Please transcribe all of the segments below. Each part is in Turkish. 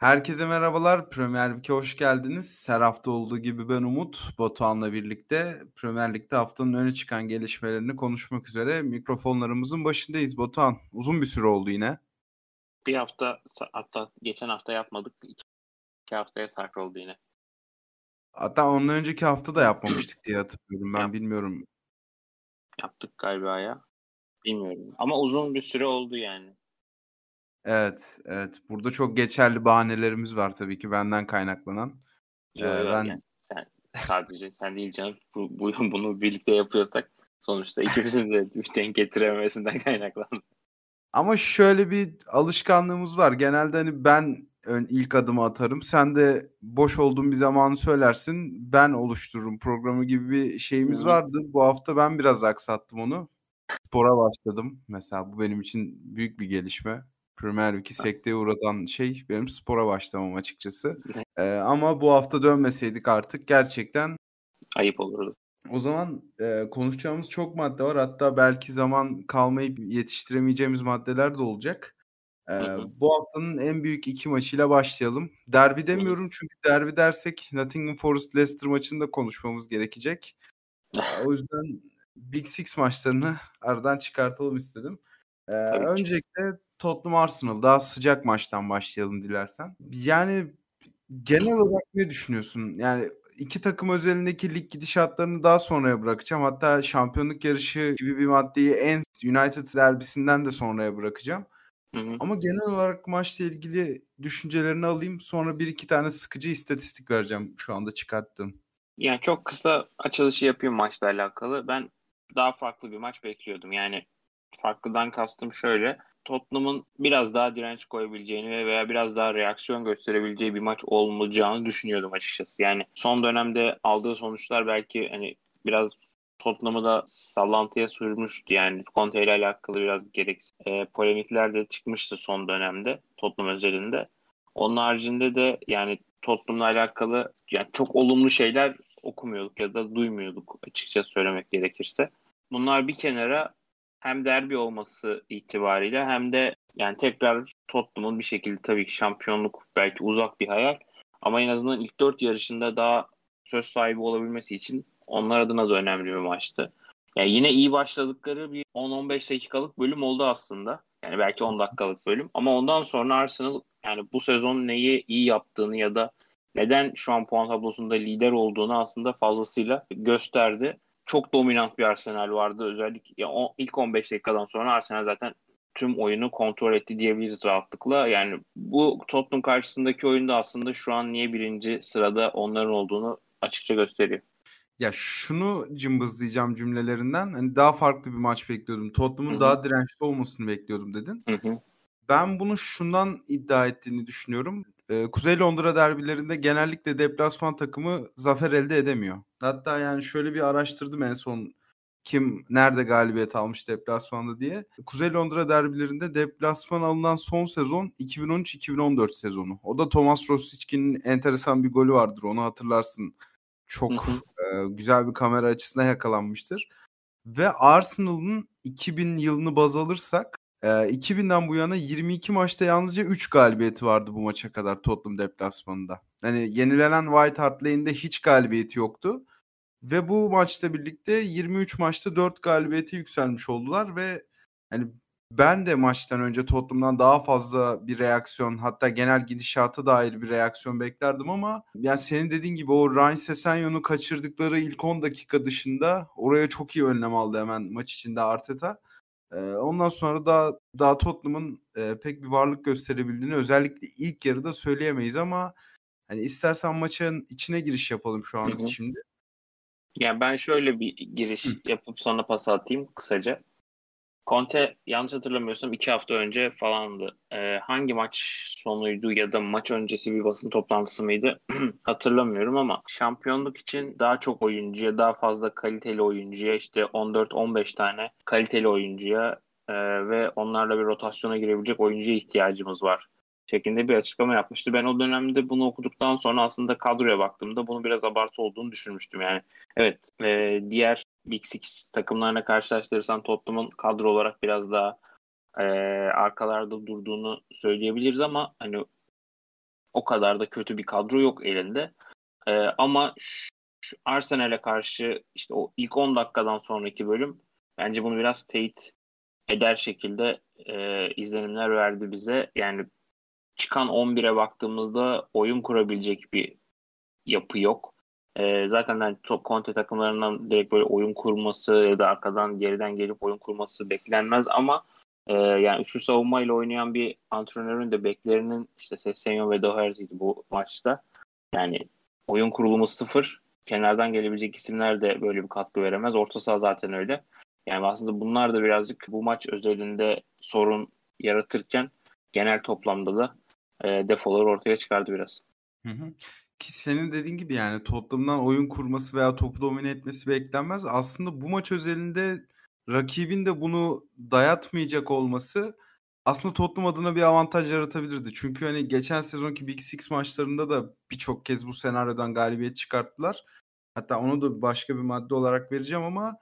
Herkese merhabalar. Premier Lig'e hoş geldiniz. Her hafta olduğu gibi ben Umut, Batuhan'la birlikte Premier Lig'de haftanın öne çıkan gelişmelerini konuşmak üzere mikrofonlarımızın başındayız. Batuhan, uzun bir süre oldu yine. Bir hafta, hatta geçen hafta yapmadık. İki haftaya sarf oldu yine. Hatta ondan önceki hafta da yapmamıştık diye hatırlıyorum. Ben Yap. bilmiyorum. Yaptık galiba ya. Bilmiyorum. Ama uzun bir süre oldu yani. Evet, evet. Burada çok geçerli bahanelerimiz var tabii ki benden kaynaklanan. Yo, ee, ben yani sen sadece sen değil canım. Bu, bu bunu birlikte yapıyorsak sonuçta ikimizin de denk getirememesinden kaynaklandı. Ama şöyle bir alışkanlığımız var. Genelde hani ben ön ilk adımı atarım. Sen de boş olduğun bir zamanı söylersin. Ben oluştururum programı gibi bir şeyimiz vardı. Bu hafta ben biraz aksattım onu. Spora başladım. Mesela bu benim için büyük bir gelişme. Premier Lig'i sekteye uğratan şey benim spora başlamam açıkçası. Ee, ama bu hafta dönmeseydik artık gerçekten ayıp olurdu. O zaman e, konuşacağımız çok madde var. Hatta belki zaman kalmayıp yetiştiremeyeceğimiz maddeler de olacak. E, bu haftanın en büyük iki maçıyla başlayalım. Derbi demiyorum çünkü derbi dersek Nottingham Forest Leicester maçını da konuşmamız gerekecek. O yüzden Big Six maçlarını aradan çıkartalım istedim. E, öncelikle Tottenham Arsenal daha sıcak maçtan başlayalım dilersen. Yani genel olarak ne düşünüyorsun? Yani iki takım özelindeki lig gidişatlarını daha sonraya bırakacağım. Hatta şampiyonluk yarışı gibi bir maddeyi en United derbisinden de sonraya bırakacağım. Hı hı. Ama genel olarak maçla ilgili düşüncelerini alayım. Sonra bir iki tane sıkıcı istatistik vereceğim şu anda çıkarttığım. Yani çok kısa açılışı yapayım maçla alakalı. Ben daha farklı bir maç bekliyordum. Yani farklıdan kastım şöyle. Tottenham'ın biraz daha direnç koyabileceğini veya biraz daha reaksiyon gösterebileceği bir maç olmayacağını düşünüyordum açıkçası. Yani son dönemde aldığı sonuçlar belki hani biraz Tottenham'ı da sallantıya sürmüştü. Yani Conte ile alakalı biraz gereksiz e, polemikler de çıkmıştı son dönemde Tottenham özelinde. Onun haricinde de yani Tottenham'la alakalı yani çok olumlu şeyler okumuyorduk ya da duymuyorduk açıkça söylemek gerekirse. Bunlar bir kenara hem derbi olması itibariyle hem de yani tekrar Tottenham'ın bir şekilde tabii ki şampiyonluk belki uzak bir hayal ama en azından ilk dört yarışında daha söz sahibi olabilmesi için onlar adına da önemli bir maçtı. Yani yine iyi başladıkları bir 10-15 dakikalık bölüm oldu aslında. Yani belki 10 dakikalık bölüm. Ama ondan sonra Arsenal yani bu sezon neyi iyi yaptığını ya da neden şu an puan tablosunda lider olduğunu aslında fazlasıyla gösterdi çok dominant bir Arsenal vardı. Özellikle ya, o, ilk 15 dakikadan sonra Arsenal zaten tüm oyunu kontrol etti diyebiliriz rahatlıkla. Yani bu Tottenham karşısındaki oyunda aslında şu an niye birinci sırada onların olduğunu açıkça gösteriyor. Ya şunu cımbızlayacağım cümlelerinden. Hani daha farklı bir maç bekliyordum. Tottenham'ın daha dirençli olmasını bekliyordum dedin. Hı-hı. Ben bunu şundan iddia ettiğini düşünüyorum. Kuzey Londra derbilerinde genellikle deplasman takımı zafer elde edemiyor. Hatta yani şöyle bir araştırdım en son kim nerede galibiyet almış deplasmanda diye. Kuzey Londra derbilerinde deplasman alınan son sezon 2013-2014 sezonu. O da Thomas Rosicki'nin enteresan bir golü vardır onu hatırlarsın. Çok e, güzel bir kamera açısına yakalanmıştır. Ve Arsenal'ın 2000 yılını baz alırsak 2000'den bu yana 22 maçta yalnızca 3 galibiyeti vardı bu maça kadar Tottenham deplasmanında. Hani yenilenen White Hart Lane'de hiç galibiyeti yoktu. Ve bu maçta birlikte 23 maçta 4 galibiyeti yükselmiş oldular ve hani ben de maçtan önce Tottenham'dan daha fazla bir reaksiyon hatta genel gidişata dair bir reaksiyon beklerdim ama yani senin dediğin gibi o Ryan Sessegno'nu kaçırdıkları ilk 10 dakika dışında oraya çok iyi önlem aldı hemen maç içinde Arteta ondan sonra da daha Tottenham'ın e, pek bir varlık gösterebildiğini özellikle ilk yarıda söyleyemeyiz ama hani istersen maçın içine giriş yapalım şu an hı hı. şimdi. Yani ben şöyle bir giriş hı. yapıp sonra pas atayım kısaca. Conte yanlış hatırlamıyorsam iki hafta önce falandı. Ee, hangi maç sonuydu ya da maç öncesi bir basın toplantısı mıydı hatırlamıyorum ama şampiyonluk için daha çok oyuncuya, daha fazla kaliteli oyuncuya işte 14-15 tane kaliteli oyuncuya e, ve onlarla bir rotasyona girebilecek oyuncuya ihtiyacımız var şeklinde bir açıklama yapmıştı. Ben o dönemde bunu okuduktan sonra aslında kadroya baktığımda bunu biraz abartı olduğunu düşünmüştüm. Yani evet e, diğer Big Six takımlarına karşılaştırırsan Tottenham'ın kadro olarak biraz daha e, arkalarda durduğunu söyleyebiliriz ama hani o kadar da kötü bir kadro yok elinde. E, ama Arsenal'e karşı işte o ilk 10 dakikadan sonraki bölüm bence bunu biraz teyit eder şekilde e, izlenimler verdi bize. Yani çıkan 11'e baktığımızda oyun kurabilecek bir yapı yok. E, zaten yani top Conte takımlarından direkt böyle oyun kurması ya da arkadan geriden gelip oyun kurması beklenmez ama e, yani üçlü savunmayla oynayan bir antrenörün de beklerinin işte Sessenyo ve Doherty'ydi bu maçta. Yani oyun kurulumu sıfır. Kenardan gelebilecek isimler de böyle bir katkı veremez. Orta saha zaten öyle. Yani aslında bunlar da birazcık bu maç özelinde sorun yaratırken genel toplamda da e, defoları ortaya çıkardı biraz. Hı hı. Ki senin dediğin gibi yani Tottenham'dan oyun kurması veya topu domine etmesi beklenmez. Aslında bu maç özelinde rakibin de bunu dayatmayacak olması aslında Tottenham adına bir avantaj yaratabilirdi. Çünkü hani geçen sezonki Big Six maçlarında da birçok kez bu senaryodan galibiyet çıkarttılar. Hatta onu da başka bir madde olarak vereceğim ama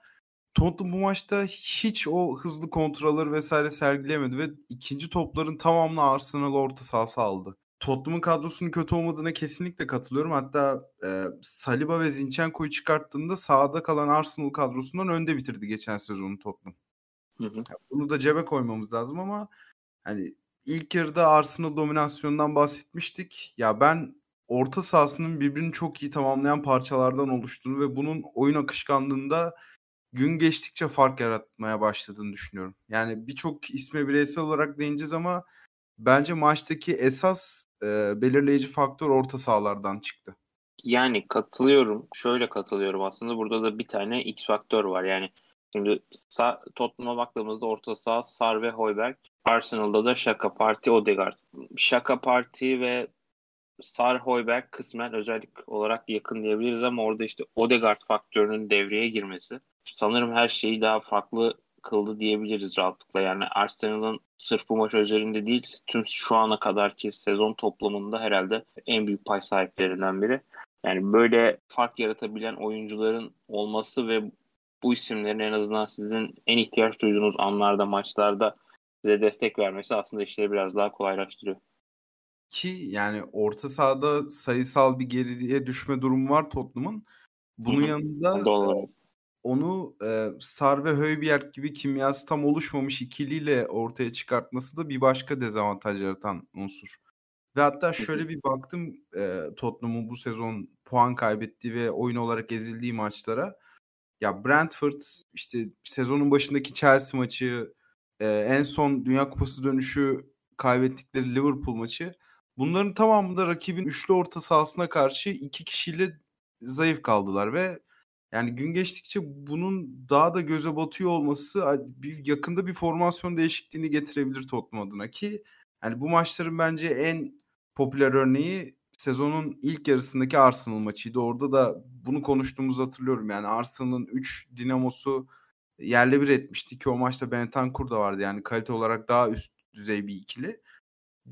Tottenham bu maçta hiç o hızlı kontrolleri vesaire sergileyemedi ve ikinci topların tamamını Arsenal orta sahası aldı. Tottenham'ın kadrosunun kötü olmadığına kesinlikle katılıyorum. Hatta e, Saliba ve Zinchenko'yu çıkarttığında sahada kalan Arsenal kadrosundan önde bitirdi geçen sezonu Tottenham. Hı hı. Bunu da cebe koymamız lazım ama hani ilk yarıda Arsenal dominasyonundan bahsetmiştik. Ya ben orta sahasının birbirini çok iyi tamamlayan parçalardan oluştuğunu ve bunun oyun akışkanlığında gün geçtikçe fark yaratmaya başladığını düşünüyorum. Yani birçok isme bireysel olarak değineceğiz ama bence maçtaki esas e, belirleyici faktör orta sahalardan çıktı. Yani katılıyorum. Şöyle katılıyorum aslında. Burada da bir tane X faktör var. Yani şimdi sağ, Tottenham'a baktığımızda orta saha Sar ve Hoiberg. Arsenal'da da Şaka Parti, Odegaard. Şaka Parti ve Sar Hoiberg kısmen özellik olarak yakın diyebiliriz ama orada işte Odegaard faktörünün devreye girmesi sanırım her şeyi daha farklı kıldı diyebiliriz rahatlıkla. Yani Arsenal'ın sırf bu maç özelinde değil tüm şu ana kadarki sezon toplamında herhalde en büyük pay sahiplerinden biri. Yani böyle fark yaratabilen oyuncuların olması ve bu isimlerin en azından sizin en ihtiyaç duyduğunuz anlarda, maçlarda size destek vermesi aslında işleri biraz daha kolaylaştırıyor. Ki yani orta sahada sayısal bir geriye düşme durumu var Tottenham'ın. Bunun yanında Doğru onu, eee, Sar ve Højbjerg gibi kimyası tam oluşmamış ikiliyle ortaya çıkartması da bir başka dezavantaj yaratan unsur. Ve hatta şöyle bir baktım, eee, Tottenham'ın bu sezon puan kaybettiği ve oyun olarak ezildiği maçlara. Ya Brentford, işte sezonun başındaki Chelsea maçı, eee, en son Dünya Kupası dönüşü kaybettikleri Liverpool maçı. Bunların tamamında rakibin üçlü orta sahasına karşı iki kişiyle zayıf kaldılar ve yani gün geçtikçe bunun daha da göze batıyor olması bir yakında bir formasyon değişikliğini getirebilir Tottenham adına ki yani bu maçların bence en popüler örneği sezonun ilk yarısındaki Arsenal maçıydı. Orada da bunu konuştuğumuzu hatırlıyorum. Yani Arsenal'ın 3 dinamosu yerle bir etmişti ki o maçta Bentancur da vardı. Yani kalite olarak daha üst düzey bir ikili.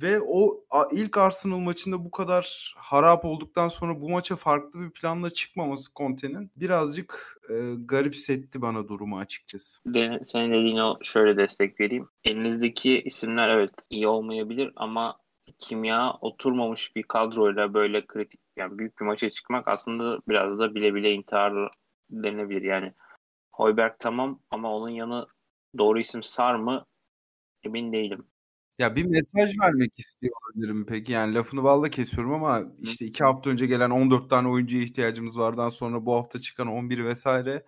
Ve o ilk Arsenal maçında bu kadar harap olduktan sonra bu maça farklı bir planla çıkmaması Conte'nin birazcık e, garip setti bana durumu açıkçası. De, senin dediğine şöyle destek vereyim. Elinizdeki isimler evet iyi olmayabilir ama kimya oturmamış bir kadroyla böyle kritik yani büyük bir maça çıkmak aslında biraz da bile bile intihar denilebilir. Yani Hoiberg tamam ama onun yanı doğru isim Sar mı emin değilim. Ya, bir mesaj vermek istiyor olabilirim peki. Yani lafını balla kesiyorum ama, işte, iki hafta önce gelen 14 tane oyuncuya ihtiyacımız vardan sonra bu hafta çıkan 11 vesaire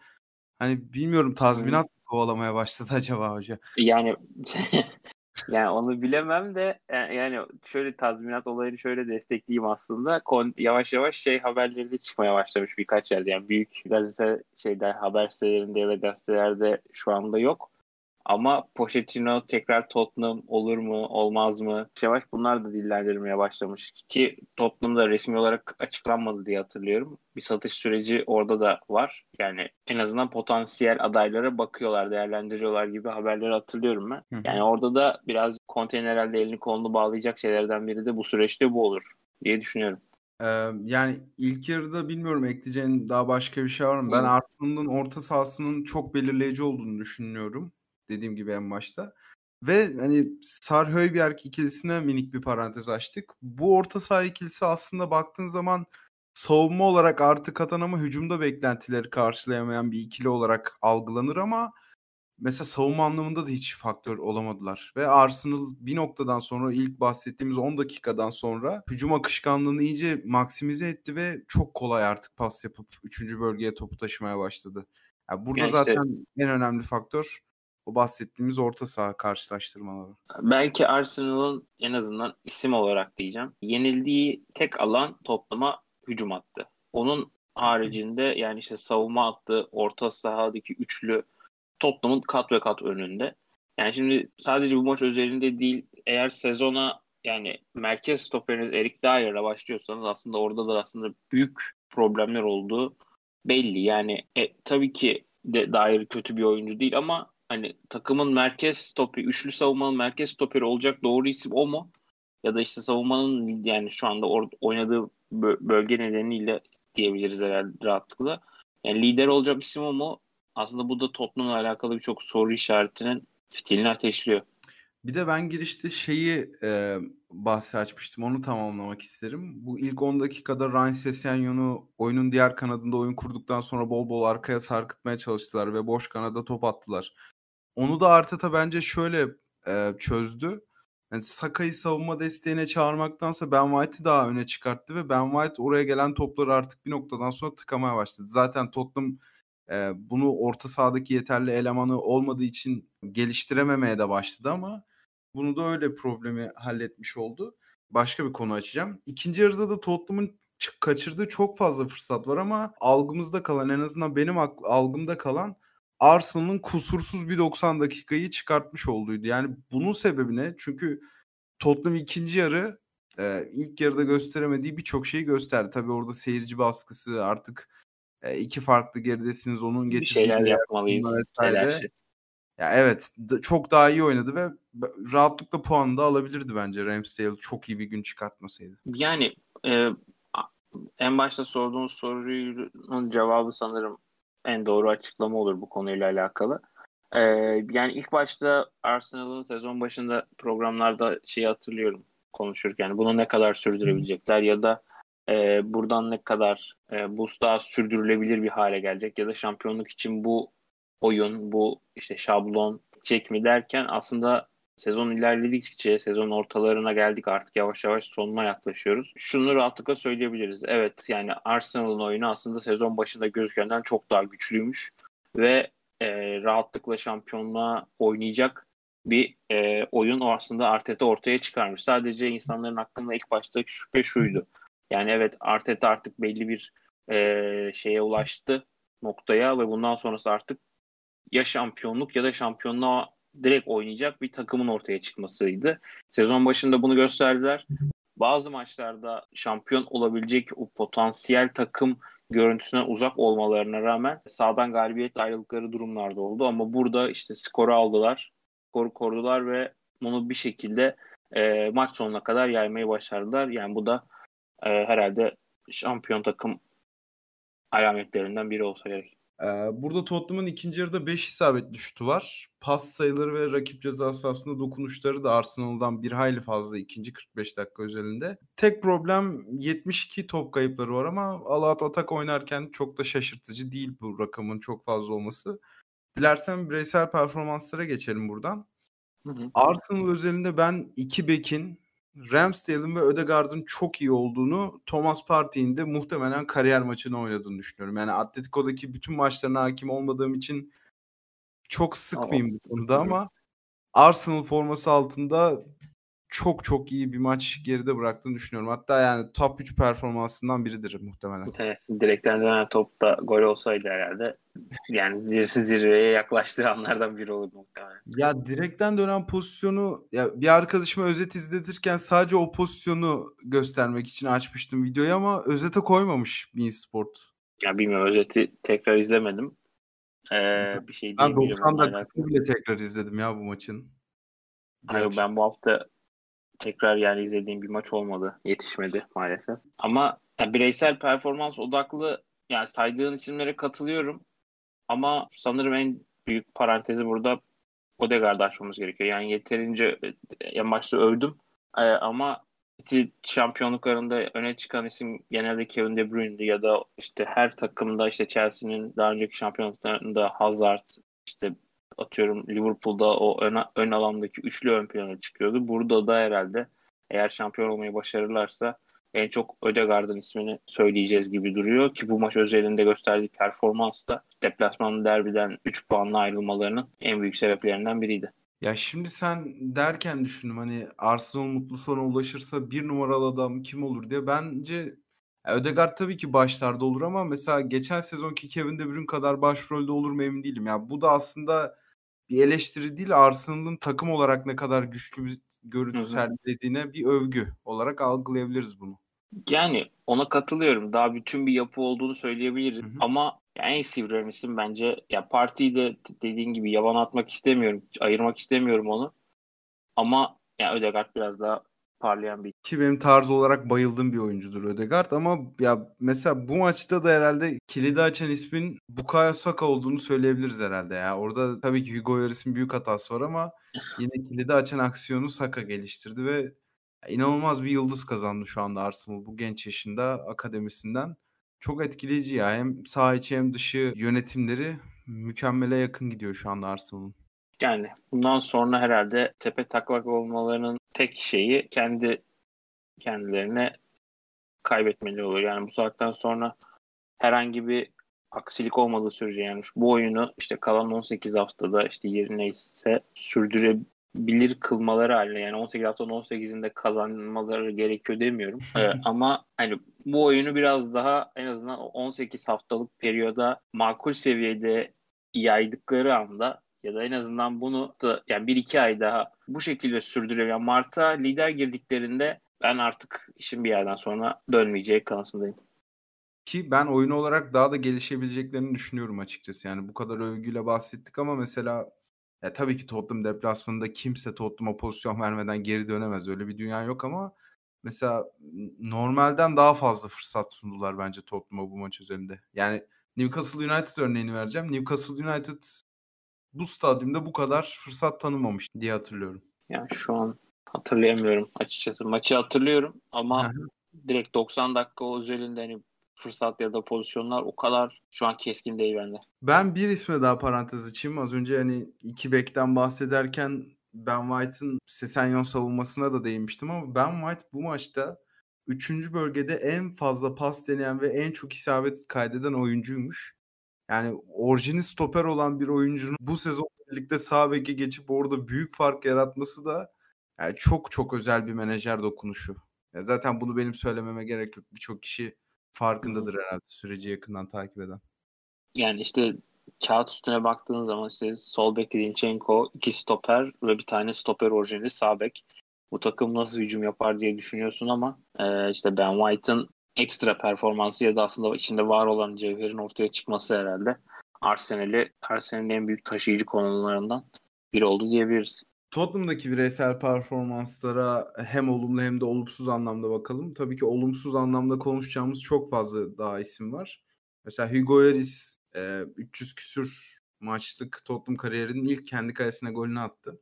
Hani, bilmiyorum tazminat mı kovalamaya başladı acaba hoca? Yani yani onu bilemem de e, yani şöyle tazminat olayını şöyle destekleyeyim aslında. Kon yavaş yavaş şey haberleri de çıkmaya başlamış birkaç yerde. Yani büyük gazete şeyde haber sitelerinde ya da gazetelerde şu anda yok. Ama Pochettino tekrar Tottenham olur mu olmaz mı? Yavaş bunlar da dillendirmeye başlamış. Ki Tottenham'da resmi olarak açıklanmadı diye hatırlıyorum. Bir satış süreci orada da var. Yani en azından potansiyel adaylara bakıyorlar, değerlendiriyorlar gibi haberleri hatırlıyorum ben. Hı hı. Yani orada da biraz konteyner herhalde elini kolunu bağlayacak şeylerden biri de bu süreçte bu olur diye düşünüyorum. Ee, yani ilk yarıda bilmiyorum ekleyeceğin daha başka bir şey var mı? Ben Arsenal'ın orta sahasının çok belirleyici olduğunu düşünüyorum dediğim gibi en başta. Ve hani Sar Højbjerg ikilisine minik bir parantez açtık. Bu orta saha ikilisi aslında baktığın zaman savunma olarak artı katan ama hücumda beklentileri karşılayamayan bir ikili olarak algılanır ama mesela savunma anlamında da hiç faktör olamadılar. Ve Arsenal bir noktadan sonra ilk bahsettiğimiz 10 dakikadan sonra hücum akışkanlığını iyice maksimize etti ve çok kolay artık pas yapıp 3. bölgeye topu taşımaya başladı. Yani burada yani zaten işte, en önemli faktör o bahsettiğimiz orta saha karşılaştırmaları. Belki Arsenal'ın en azından isim olarak diyeceğim. Yenildiği tek alan toplama hücum attı. Onun haricinde yani işte savunma attı, orta sahadaki üçlü Tottenham'ın kat ve kat önünde. Yani şimdi sadece bu maç özelinde değil eğer sezona yani merkez stoperiniz Erik Dyer'la başlıyorsanız aslında orada da aslında büyük problemler olduğu belli. Yani e, tabii ki de Dyer kötü bir oyuncu değil ama hani takımın merkez stoperi, üçlü savunmanın merkez stoperi olacak doğru isim o mu? Ya da işte savunmanın yani şu anda or- oynadığı bölge nedeniyle diyebiliriz herhalde rahatlıkla. Yani lider olacak isim o mu? Aslında bu da Tottenham'la alakalı birçok soru işaretinin fitilini ateşliyor. Bir de ben girişte şeyi e, bahsi açmıştım. Onu tamamlamak isterim. Bu ilk 10 dakikada Ryan Sessegnon oyunun diğer kanadında oyun kurduktan sonra bol bol arkaya sarkıtmaya çalıştılar ve boş kanada top attılar. Onu da Arteta bence şöyle e, çözdü. Yani Saka'yı savunma desteğine çağırmaktansa Ben White'ı daha öne çıkarttı ve Ben White oraya gelen topları artık bir noktadan sonra tıkamaya başladı. Zaten Tottenham e, bunu orta sahadaki yeterli elemanı olmadığı için geliştirememeye de başladı ama bunu da öyle problemi halletmiş oldu. Başka bir konu açacağım. İkinci yarıda da Tottenham'ın kaçırdığı çok fazla fırsat var ama algımızda kalan en azından benim algımda kalan Arsenal'ın kusursuz bir 90 dakikayı çıkartmış olduğuydu. Yani bunun sebebi ne? Çünkü Tottenham ikinci yarı e, ilk yarıda gösteremediği birçok şeyi gösterdi. Tabii orada seyirci baskısı artık e, iki farklı geridesiniz onun getirdiği bir şeyler yapmalıyız. Telaşı. Ya evet çok daha iyi oynadı ve rahatlıkla puanı da alabilirdi bence Ramsdale çok iyi bir gün çıkartmasaydı. Yani e, en başta sorduğunuz sorunun cevabı sanırım en doğru açıklama olur bu konuyla alakalı. Ee, yani ilk başta Arsenal'ın sezon başında programlarda şeyi hatırlıyorum konuşurken bunu ne kadar sürdürebilecekler ya da e, buradan ne kadar e, bu daha sürdürülebilir bir hale gelecek ya da şampiyonluk için bu oyun, bu işte şablon çek mi derken aslında sezon ilerledikçe sezon ortalarına geldik artık yavaş yavaş sonuna yaklaşıyoruz. Şunu rahatlıkla söyleyebiliriz. Evet yani Arsenal'ın oyunu aslında sezon başında gözükenden çok daha güçlüymüş ve e, rahatlıkla şampiyonluğa oynayacak bir e, oyun aslında Arteta ortaya çıkarmış. Sadece insanların hakkında ilk baştaki şüphe şuydu. Yani evet Arteta artık belli bir e, şeye ulaştı noktaya ve bundan sonrası artık ya şampiyonluk ya da şampiyonluğa direkt oynayacak bir takımın ortaya çıkmasıydı. Sezon başında bunu gösterdiler. Bazı maçlarda şampiyon olabilecek o potansiyel takım görüntüsüne uzak olmalarına rağmen sağdan galibiyet ayrılıkları durumlarda oldu. Ama burada işte skoru aldılar, skoru korudular ve bunu bir şekilde e, maç sonuna kadar yaymayı başardılar. Yani bu da e, herhalde şampiyon takım alametlerinden biri olsa gerek. Burada Tottenham'ın ikinci yarıda 5 isabetli şutu var. Pas sayıları ve rakip ceza sahasında dokunuşları da Arsenal'dan bir hayli fazla ikinci 45 dakika özelinde. Tek problem 72 top kayıpları var ama Alat atak oynarken çok da şaşırtıcı değil bu rakamın çok fazla olması. Dilersen bireysel performanslara geçelim buradan. Hı hı. Arsenal özelinde ben iki bekin Ramsdale'ın ve Ödegaard'ın çok iyi olduğunu Thomas Partey'in de muhtemelen kariyer maçını oynadığını düşünüyorum. Yani Atletico'daki bütün maçlarına hakim olmadığım için çok sıkmayayım bu konuda ama Arsenal forması altında çok çok iyi bir maç geride bıraktığını düşünüyorum. Hatta yani top 3 performansından biridir muhtemelen. Evet, direkten dönen top da gol olsaydı herhalde yani zir zirveye yaklaştığı anlardan biri olurdu muhtemelen. Ya direkten dönen pozisyonu ya bir arkadaşıma özet izletirken sadece o pozisyonu göstermek için açmıştım videoyu ama özete koymamış Bein Sport. Ya bilmiyorum özeti tekrar izlemedim. Ee, bir şey ben 90 dakikasını bile tekrar izledim ya bu maçın. Hayır ben bu hafta tekrar yani izlediğim bir maç olmadı. Yetişmedi maalesef. Ama yani bireysel performans odaklı yani saydığın isimlere katılıyorum. Ama sanırım en büyük parantezi burada Odegaard'ı açmamız gerekiyor. Yani yeterince en başta övdüm e, ama City şampiyonluklarında öne çıkan isim genelde Kevin De Bruyne'di ya da işte her takımda işte Chelsea'nin daha önceki şampiyonluklarında Hazard atıyorum Liverpool'da o ön, ön alandaki üçlü ön plana çıkıyordu. Burada da herhalde eğer şampiyon olmayı başarırlarsa en çok Ödegaard'ın ismini söyleyeceğiz gibi duruyor ki bu maç özelinde gösterdiği performans da deplasman derbiden 3 puanla ayrılmalarının en büyük sebeplerinden biriydi. Ya şimdi sen derken düşündüm hani Arsenal mutlu sona ulaşırsa bir numaralı adam kim olur diye. Bence Ödegaard tabii ki başlarda olur ama mesela geçen sezonki Kevin De Bruyne kadar başrolde olur mu emin değilim. Ya bu da aslında bir eleştiri değil Arsenal'ın takım olarak ne kadar güçlü bir görüntü sergilediğine bir övgü olarak algılayabiliriz bunu. Yani ona katılıyorum. Daha bütün bir yapı olduğunu söyleyebiliriz. Hı hı. Ama en sivrilen isim bence ya partiyi de dediğin gibi yavan atmak istemiyorum. Ayırmak istemiyorum onu. Ama ya yani biraz daha parlayan bir. Ki benim tarz olarak bayıldığım bir oyuncudur Ödegaard ama ya mesela bu maçta da herhalde kilidi açan ismin Bukayo Saka olduğunu söyleyebiliriz herhalde ya. Orada tabii ki Hugo Lloris'in büyük hatası var ama yine kilidi açan aksiyonu Saka geliştirdi ve inanılmaz bir yıldız kazandı şu anda Arsenal bu genç yaşında akademisinden. Çok etkileyici ya. Hem sağ içi hem dışı yönetimleri mükemmele yakın gidiyor şu anda Arsenal'ın. Yani bundan sonra herhalde tepe taklak olmalarının tek şeyi kendi kendilerine kaybetmeli olur. Yani bu saatten sonra herhangi bir aksilik olmadığı sürece yani bu oyunu işte kalan 18 haftada işte yerine ise sürdürebilir kılmaları haline yani 18 haftanın 18'inde kazanmaları gerekiyor demiyorum. ee, ama hani bu oyunu biraz daha en azından 18 haftalık periyoda makul seviyede yaydıkları anda ya da en azından bunu da yani bir iki ay daha bu şekilde sürdürüyor. Yani Mart'a lider girdiklerinde ben artık işin bir yerden sonra dönmeyeceği kanısındayım. Ki ben oyun olarak daha da gelişebileceklerini düşünüyorum açıkçası. Yani bu kadar övgüyle bahsettik ama mesela ya tabii ki Tottenham deplasmanında kimse Tottenham'a pozisyon vermeden geri dönemez. Öyle bir dünya yok ama mesela normalden daha fazla fırsat sundular bence Tottenham'a bu maç üzerinde. Yani Newcastle United örneğini vereceğim. Newcastle United bu stadyumda bu kadar fırsat tanımamış diye hatırlıyorum. Yani şu an hatırlayamıyorum açıkçası. Maçı hatırlıyorum ama direkt 90 dakika özelinde hani fırsat ya da pozisyonlar o kadar şu an keskin değil bende. Ben bir isme daha parantez açayım. Az önce hani iki bekten bahsederken Ben White'ın Sesenyon savunmasına da değinmiştim ama Ben White bu maçta 3. bölgede en fazla pas deneyen ve en çok isabet kaydeden oyuncuymuş. Yani orijini stoper olan bir oyuncunun bu sezon birlikte sağ beke geçip orada büyük fark yaratması da yani çok çok özel bir menajer dokunuşu. Ya zaten bunu benim söylememe gerek yok. Birçok kişi farkındadır herhalde süreci yakından takip eden. Yani işte kağıt üstüne baktığın zaman işte sol bek Zinchenko, iki stoper ve bir tane stoper orijinali sağ bek. Bu takım nasıl hücum yapar diye düşünüyorsun ama e, işte Ben White'ın ekstra performansı ya da aslında içinde var olan cevherin ortaya çıkması herhalde Arsenal'i Arsenal'in en büyük taşıyıcı konularından biri oldu diyebiliriz. Tottenham'daki bireysel performanslara hem olumlu hem de olumsuz anlamda bakalım. Tabii ki olumsuz anlamda konuşacağımız çok fazla daha isim var. Mesela Hugo Lloris 300 küsür maçlık Tottenham kariyerinin ilk kendi kalesine golünü attı.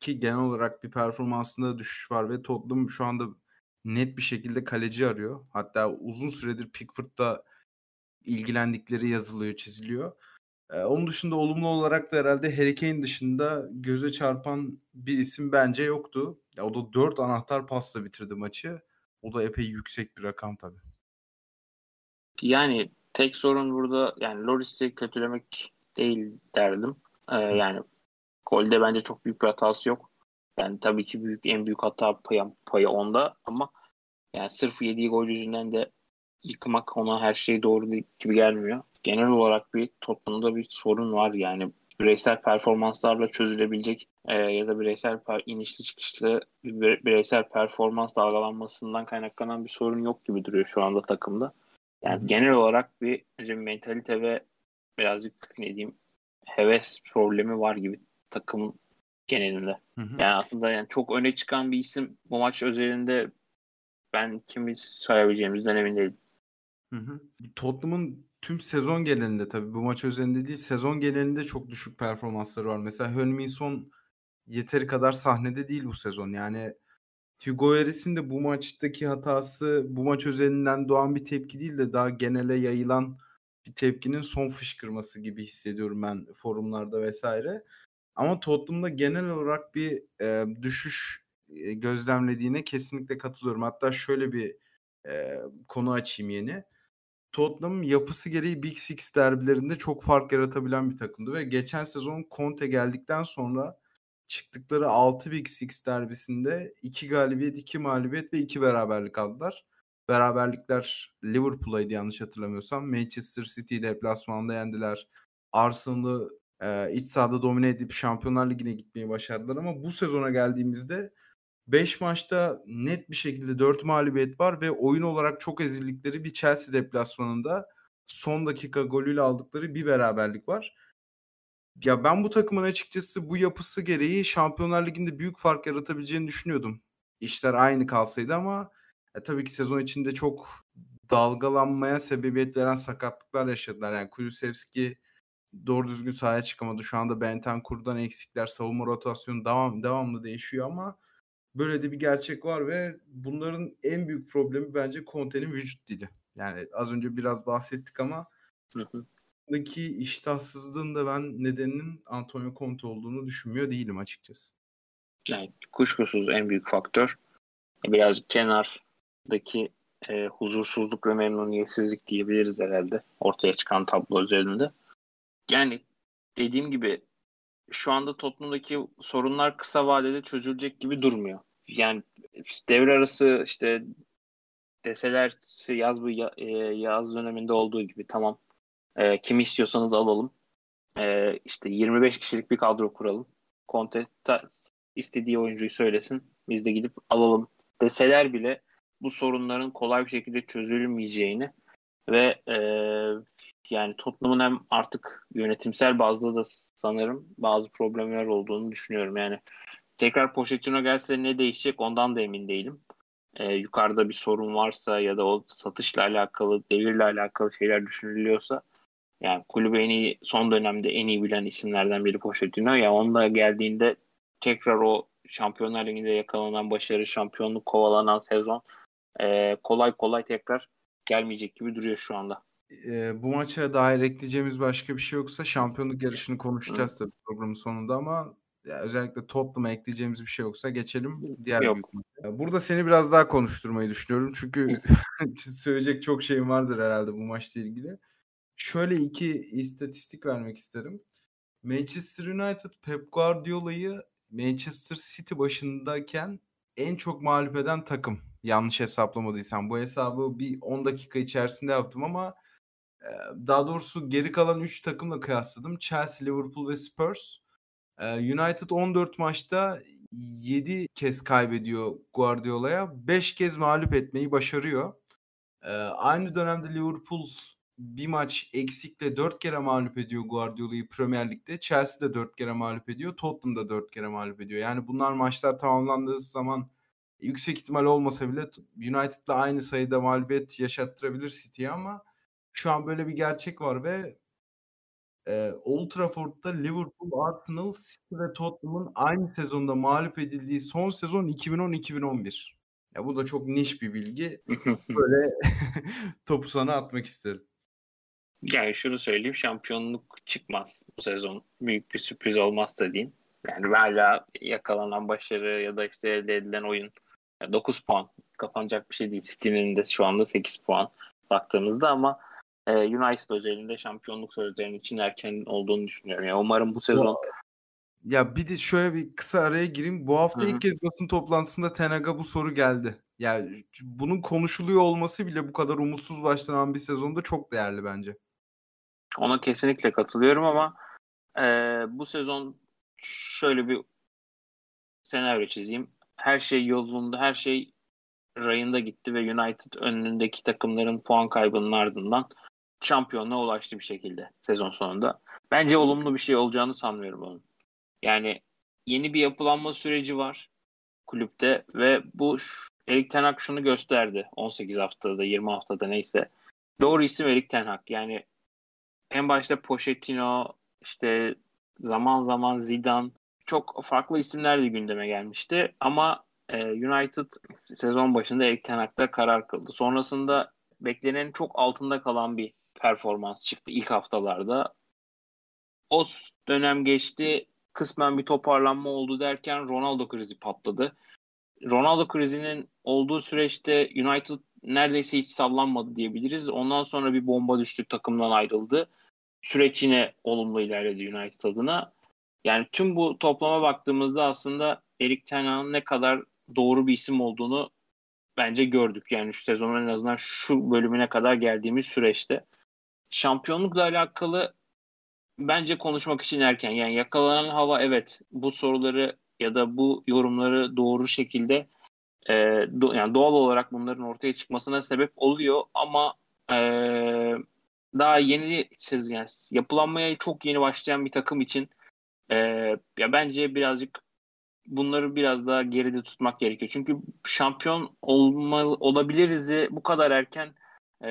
Ki genel olarak bir performansında düşüş var ve Tottenham şu anda net bir şekilde kaleci arıyor. Hatta uzun süredir Pickford'da ilgilendikleri yazılıyor, çiziliyor. Ee, onun dışında olumlu olarak da herhalde Harry Kane dışında göze çarpan bir isim bence yoktu. Ya o da 4 anahtar pasla bitirdi maçı. O da epey yüksek bir rakam tabii. Yani tek sorun burada yani Loris'i kötülemek değil derdim. Ee, yani golde bence çok büyük bir hatası yok. Yani tabii ki büyük en büyük hata payı, payı onda ama yani sırf yediği gol yüzünden de yıkmak ona her şey doğru gibi gelmiyor. Genel olarak bir toplumda bir sorun var yani bireysel performanslarla çözülebilecek e, ya da bireysel per, inişli çıkışlı bir, bireysel performans dalgalanmasından kaynaklanan bir sorun yok gibi duruyor şu anda takımda. Yani genel olarak bir mentalite ve birazcık ne diyeyim heves problemi var gibi takımın genelinde. Hı hı. Yani aslında yani çok öne çıkan bir isim bu maç özelinde ben kimi sayabileceğimizden emin değilim. Hı hı. Tottenham'ın tüm sezon genelinde tabii bu maç özelinde değil sezon genelinde çok düşük performansları var. Mesela Hönminson yeteri kadar sahnede değil bu sezon. Yani Hugo Eris'in de bu maçtaki hatası bu maç özelinden doğan bir tepki değil de daha genele yayılan bir tepkinin son fışkırması gibi hissediyorum ben forumlarda vesaire. Ama Tottenham'da genel olarak bir e, düşüş gözlemlediğine kesinlikle katılıyorum. Hatta şöyle bir e, konu açayım yeni. Tottenham yapısı gereği Big Six derbilerinde çok fark yaratabilen bir takımdı ve geçen sezon Conte geldikten sonra çıktıkları 6 Big Six derbisinde 2 galibiyet, 2 mağlubiyet ve 2 beraberlik aldılar. Beraberlikler Liverpool'aydı yanlış hatırlamıyorsam. Manchester City'yi deplasmanda yendiler. Arsenal'ı e, iç sahada domine edip Şampiyonlar Ligi'ne gitmeyi başardılar ama bu sezona geldiğimizde 5 maçta net bir şekilde 4 mağlubiyet var ve oyun olarak çok ezildikleri bir Chelsea deplasmanında son dakika golüyle aldıkları bir beraberlik var. Ya ben bu takımın açıkçası bu yapısı gereği Şampiyonlar Ligi'nde büyük fark yaratabileceğini düşünüyordum. İşler aynı kalsaydı ama e, tabii ki sezon içinde çok dalgalanmaya sebebiyet veren sakatlıklar yaşadılar. Yani Kulusevski doğru düzgün sahaya çıkamadı. Şu anda Bentancur'dan eksikler, savunma rotasyonu devam, devamlı değişiyor ama böyle de bir gerçek var ve bunların en büyük problemi bence Conte'nin vücut dili. Yani az önce biraz bahsettik ama buradaki iştahsızlığın da ben nedeninin Antonio Conte olduğunu düşünmüyor değilim açıkçası. Yani kuşkusuz en büyük faktör. Biraz kenardaki e, huzursuzluk ve memnuniyetsizlik diyebiliriz herhalde ortaya çıkan tablo üzerinde. Yani dediğim gibi şu anda Tottenham'daki sorunlar kısa vadede çözülecek gibi durmuyor. Yani devre arası işte deseler yaz bu e, yaz döneminde olduğu gibi tamam e, kimi istiyorsanız alalım. E, işte 25 kişilik bir kadro kuralım. Conte istediği oyuncuyu söylesin. Biz de gidip alalım deseler bile bu sorunların kolay bir şekilde çözülmeyeceğini ve e, yani Tottenham'ın hem artık yönetimsel bazda da sanırım bazı problemler olduğunu düşünüyorum. Yani tekrar Pochettino gelse ne değişecek ondan da emin değilim. Ee, yukarıda bir sorun varsa ya da o satışla alakalı, devirle alakalı şeyler düşünülüyorsa yani kulübü en iyi, son dönemde en iyi bilen isimlerden biri Pochettino. Ya yani onunla geldiğinde tekrar o Şampiyonlar Ligi'nde yakalanan başarı, şampiyonluk kovalanan sezon e, kolay kolay tekrar gelmeyecek gibi duruyor şu anda. E, bu maça dair ekleyeceğimiz başka bir şey yoksa şampiyonluk yarışını konuşacağız tabii programın sonunda ama ya özellikle Tottenham'a ekleyeceğimiz bir şey yoksa geçelim diğer Yok. büyük maça. Burada seni biraz daha konuşturmayı düşünüyorum çünkü söyleyecek çok şeyim vardır herhalde bu maçla ilgili. Şöyle iki istatistik vermek isterim. Manchester United Pep Guardiola'yı Manchester City başındayken en çok mağlup eden takım. Yanlış hesaplamadıysam. Bu hesabı bir 10 dakika içerisinde yaptım ama daha doğrusu geri kalan 3 takımla kıyasladım. Chelsea, Liverpool ve Spurs. United 14 maçta 7 kez kaybediyor Guardiola'ya. 5 kez mağlup etmeyi başarıyor. Aynı dönemde Liverpool bir maç eksikle 4 kere mağlup ediyor Guardiola'yı Premier Lig'de. Chelsea de 4 kere mağlup ediyor. Tottenham da 4 kere mağlup ediyor. Yani bunlar maçlar tamamlandığı zaman yüksek ihtimal olmasa bile United'la aynı sayıda mağlubiyet yaşattırabilir City'ye ama şu an böyle bir gerçek var ve e, Old Trafford'da Liverpool, Arsenal, City ve Tottenham'ın aynı sezonda mağlup edildiği son sezon 2010-2011. Ya bu da çok niş bir bilgi. Böyle topu sana atmak isterim. Yani şunu söyleyeyim şampiyonluk çıkmaz bu sezon. Büyük bir sürpriz olmaz da diyeyim. Yani hala yakalanan başarı ya da işte elde edilen oyun 9 puan kapanacak bir şey değil. City'nin de şu anda 8 puan baktığımızda ama e, United özelinde şampiyonluk sözlerinin için erken olduğunu düşünüyorum. Yani umarım bu sezon ya bir de şöyle bir kısa araya gireyim. Bu hafta Hı-hı. ilk kez basın toplantısında Tenag'a bu soru geldi. Yani bunun konuşuluyor olması bile bu kadar umutsuz başlanan bir sezonda çok değerli bence. Ona kesinlikle katılıyorum ama e, bu sezon şöyle bir senaryo çizeyim. Her şey yolunda, her şey rayında gitti ve United önündeki takımların puan kaybının ardından şampiyonluğa ulaştı bir şekilde sezon sonunda. Bence olumlu bir şey olacağını sanmıyorum onun. Yani yeni bir yapılanma süreci var kulüpte ve bu Erik Ten Hag şunu gösterdi 18 haftada 20 haftada neyse. Doğru isim Erik Ten Hag. Yani en başta Pochettino, işte zaman zaman Zidane çok farklı isimler de gündeme gelmişti. Ama e, United sezon başında Erik Ten Hag'da karar kıldı. Sonrasında beklenenin çok altında kalan bir performans çıktı ilk haftalarda. O dönem geçti. Kısmen bir toparlanma oldu derken Ronaldo krizi patladı. Ronaldo krizinin olduğu süreçte United neredeyse hiç sallanmadı diyebiliriz. Ondan sonra bir bomba düştü takımdan ayrıldı. Süreç yine olumlu ilerledi United adına. Yani tüm bu toplama baktığımızda aslında Erik Ten Hag'ın ne kadar doğru bir isim olduğunu bence gördük. Yani şu sezonun en azından şu bölümüne kadar geldiğimiz süreçte. Şampiyonlukla alakalı bence konuşmak için erken. Yani yakalanan hava evet bu soruları ya da bu yorumları doğru şekilde e, do, yani doğal olarak bunların ortaya çıkmasına sebep oluyor ama e, daha yeni yani yapılanmaya çok yeni başlayan bir takım için e, ya bence birazcık bunları biraz daha geride tutmak gerekiyor. Çünkü şampiyon olma, olabiliriz'i bu kadar erken e,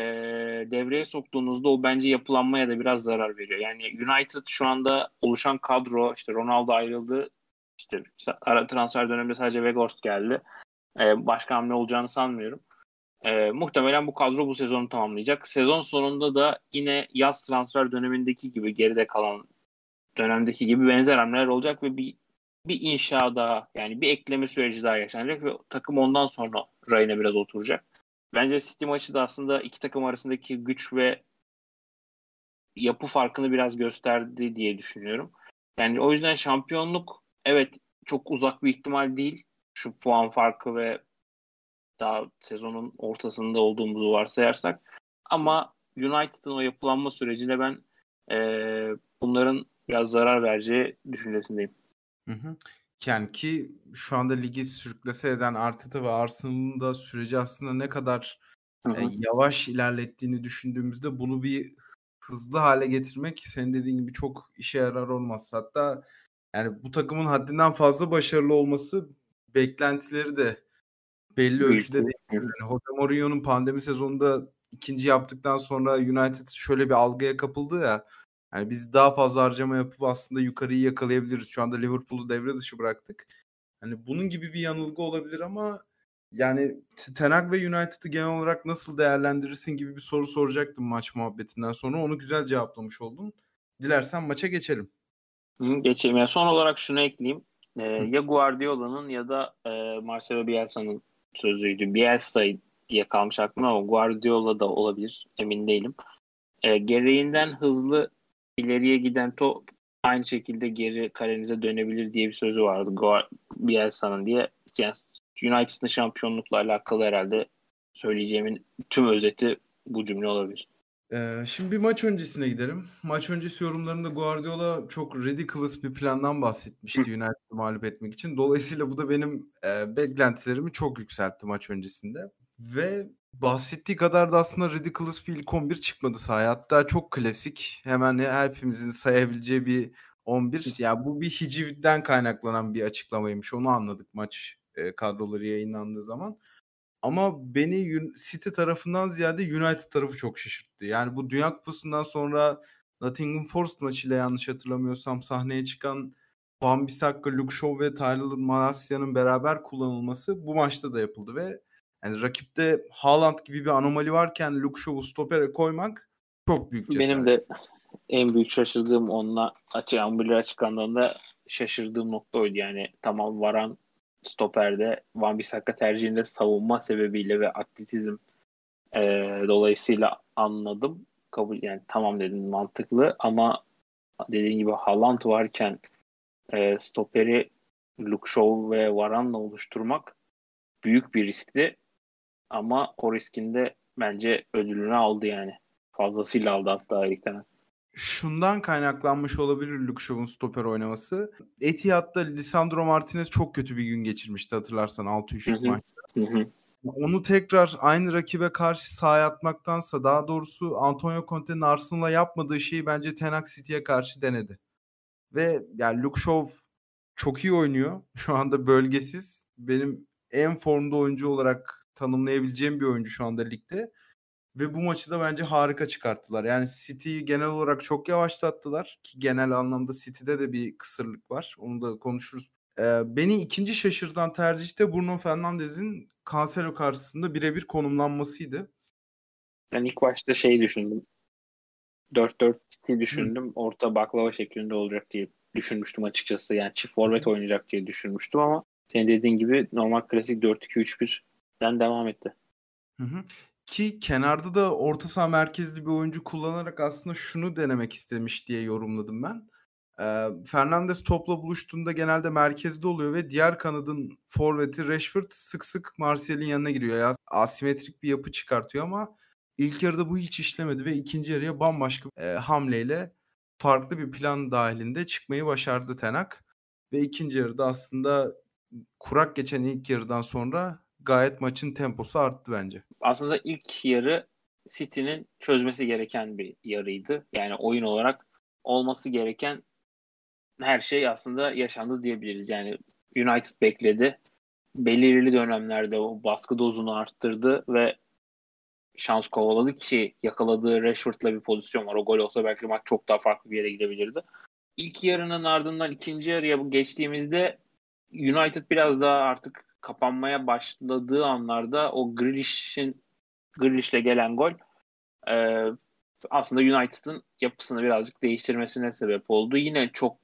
devreye soktuğunuzda o bence yapılanmaya da biraz zarar veriyor. Yani United şu anda oluşan kadro işte Ronaldo ayrıldı. İşte ara transfer döneminde sadece Weghorst geldi. E, başka hamle olacağını sanmıyorum. E, muhtemelen bu kadro bu sezonu tamamlayacak. Sezon sonunda da yine yaz transfer dönemindeki gibi geride kalan dönemdeki gibi benzer hamleler olacak ve bir bir inşa daha yani bir ekleme süreci daha yaşanacak ve takım ondan sonra rayına biraz oturacak. Bence City maçı da aslında iki takım arasındaki güç ve yapı farkını biraz gösterdi diye düşünüyorum. Yani o yüzden şampiyonluk evet çok uzak bir ihtimal değil. Şu puan farkı ve daha sezonun ortasında olduğumuzu varsayarsak. Ama United'ın o yapılanma sürecine ben e, bunların biraz zarar vereceği düşüncesindeyim. Hı hı. Yani ki şu anda ligi sürüklese eden Arteta ve Arsenal'ın da süreci aslında ne kadar Hı e, yavaş ilerlettiğini düşündüğümüzde bunu bir hızlı hale getirmek senin dediğin gibi çok işe yarar olmaz. Hatta yani bu takımın haddinden fazla başarılı olması beklentileri de belli ölçüde değil. Yani Jose Mourinho'nun pandemi sezonunda ikinci yaptıktan sonra United şöyle bir algıya kapıldı ya yani biz daha fazla harcama yapıp aslında yukarıyı yakalayabiliriz. Şu anda Liverpool'u devre dışı bıraktık. Hani bunun gibi bir yanılgı olabilir ama yani Ten Hag ve United'ı genel olarak nasıl değerlendirirsin gibi bir soru soracaktım maç muhabbetinden sonra. Onu güzel cevaplamış oldun. Dilersen maça geçelim. Hı, geçelim. Yani son olarak şunu ekleyeyim. Ee, ya Guardiola'nın ya da e, Marcelo Bielsa'nın sözüydü. Bielsa diye kalmış aklıma ama Guardiola da olabilir. Emin değilim. E, gereğinden hızlı ileriye giden top aynı şekilde geri kalenize dönebilir diye bir sözü vardı Bielsa'nın diye. Yani United'ın şampiyonlukla alakalı herhalde söyleyeceğimin tüm özeti bu cümle olabilir. Ee, şimdi bir maç öncesine gidelim. Maç öncesi yorumlarında Guardiola çok ridiculous bir plandan bahsetmişti United'ı mağlup etmek için. Dolayısıyla bu da benim e, beklentilerimi çok yükseltti maç öncesinde. Ve bahsettiği kadar da aslında ridiculous bir ilk 11 çıkmadı sahaya. Hatta çok klasik. Hemen hepimizin sayabileceği bir 11. Ya yani bu bir hicivden kaynaklanan bir açıklamaymış. Onu anladık maç e, kadroları yayınlandığı zaman. Ama beni City tarafından ziyade United tarafı çok şaşırttı. Yani bu Dünya Kupası'ndan sonra Nottingham Forest maçıyla yanlış hatırlamıyorsam sahneye çıkan Van Bissaka, Luke Shaw ve Tyler Malasya'nın beraber kullanılması bu maçta da yapıldı ve yani rakipte Haaland gibi bir anomali varken Luke Shaw'u stopere koymak çok büyük cesaret. Benim de en büyük şaşırdığım onunla açık ambulya açıklandığında şaşırdığım nokta oydu. Yani tamam Varan stoperde Van Bissaka tercihinde savunma sebebiyle ve atletizm e, dolayısıyla anladım. Kabul yani tamam dedim mantıklı ama dediğin gibi Haaland varken e, stoperi Luke Shaw ve Varan'la oluşturmak büyük bir riskti. Ama o riskinde bence ödülünü aldı yani. Fazlasıyla aldı hatta Erik Şundan kaynaklanmış olabilir Luke Shaw'un stoper oynaması. Etihad'da Lisandro Martinez çok kötü bir gün geçirmişti hatırlarsan 6-3 maçta. Onu tekrar aynı rakibe karşı sahaya atmaktansa daha doğrusu Antonio Conte'nin Arsenal'a yapmadığı şeyi bence Ten City'ye karşı denedi. Ve yani Luke Shaw çok iyi oynuyor. Şu anda bölgesiz. Benim en formda oyuncu olarak tanımlayabileceğim bir oyuncu şu anda ligde. Ve bu maçı da bence harika çıkarttılar. Yani City'yi genel olarak çok yavaşlattılar ki genel anlamda City'de de bir kısırlık var. Onu da konuşuruz. Ee, beni ikinci şaşırtan tercih de Bruno Fernandes'in Cancelo karşısında birebir konumlanmasıydı. Ben ilk başta şey düşündüm. 4-4 düşündüm. Hı. Orta baklava şeklinde olacak diye düşünmüştüm açıkçası. Yani çift forvet oynayacak diye düşünmüştüm ama senin dediğin gibi normal klasik 4-2-3-1'den devam etti. Hı hı. Ki kenarda da orta saha merkezli bir oyuncu kullanarak aslında şunu denemek istemiş diye yorumladım ben. Ee, Fernandes topla buluştuğunda genelde merkezde oluyor ve diğer kanadın forveti Rashford sık sık Martial'in yanına giriyor. Ya asimetrik bir yapı çıkartıyor ama ilk yarıda bu hiç işlemedi ve ikinci yarıya bambaşka e, hamleyle farklı bir plan dahilinde çıkmayı başardı Tenak. Ve ikinci yarıda aslında kurak geçen ilk yarıdan sonra gayet maçın temposu arttı bence. Aslında ilk yarı City'nin çözmesi gereken bir yarıydı. Yani oyun olarak olması gereken her şey aslında yaşandı diyebiliriz. Yani United bekledi. Belirli dönemlerde o baskı dozunu arttırdı ve şans kovaladı ki yakaladığı Rashford'la bir pozisyon var. O gol olsa belki maç çok daha farklı bir yere gidebilirdi. İlk yarının ardından ikinci yarıya geçtiğimizde United biraz daha artık kapanmaya başladığı anlarda o Grealish'in Grealish'le gelen gol e, aslında United'ın yapısını birazcık değiştirmesine sebep oldu. Yine çok